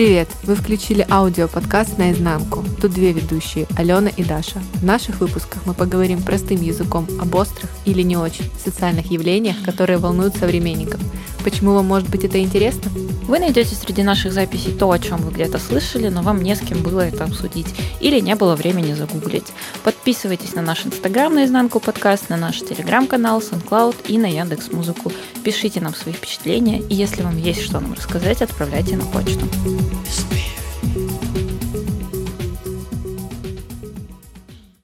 Привет! Вы включили аудиоподкаст «Наизнанку». Тут две ведущие, Алена и Даша. В наших выпусках мы поговорим простым языком об острых или не очень социальных явлениях, которые волнуют современников. Почему вам может быть это интересно? Вы найдете среди наших записей то, о чем вы где-то слышали, но вам не с кем было это обсудить или не было времени загуглить. Подписывайтесь на наш инстаграм наизнанку подкаст, на наш телеграм-канал, SoundCloud и на Яндекс Музыку. Пишите нам свои впечатления, и если вам есть что нам рассказать, отправляйте на почту.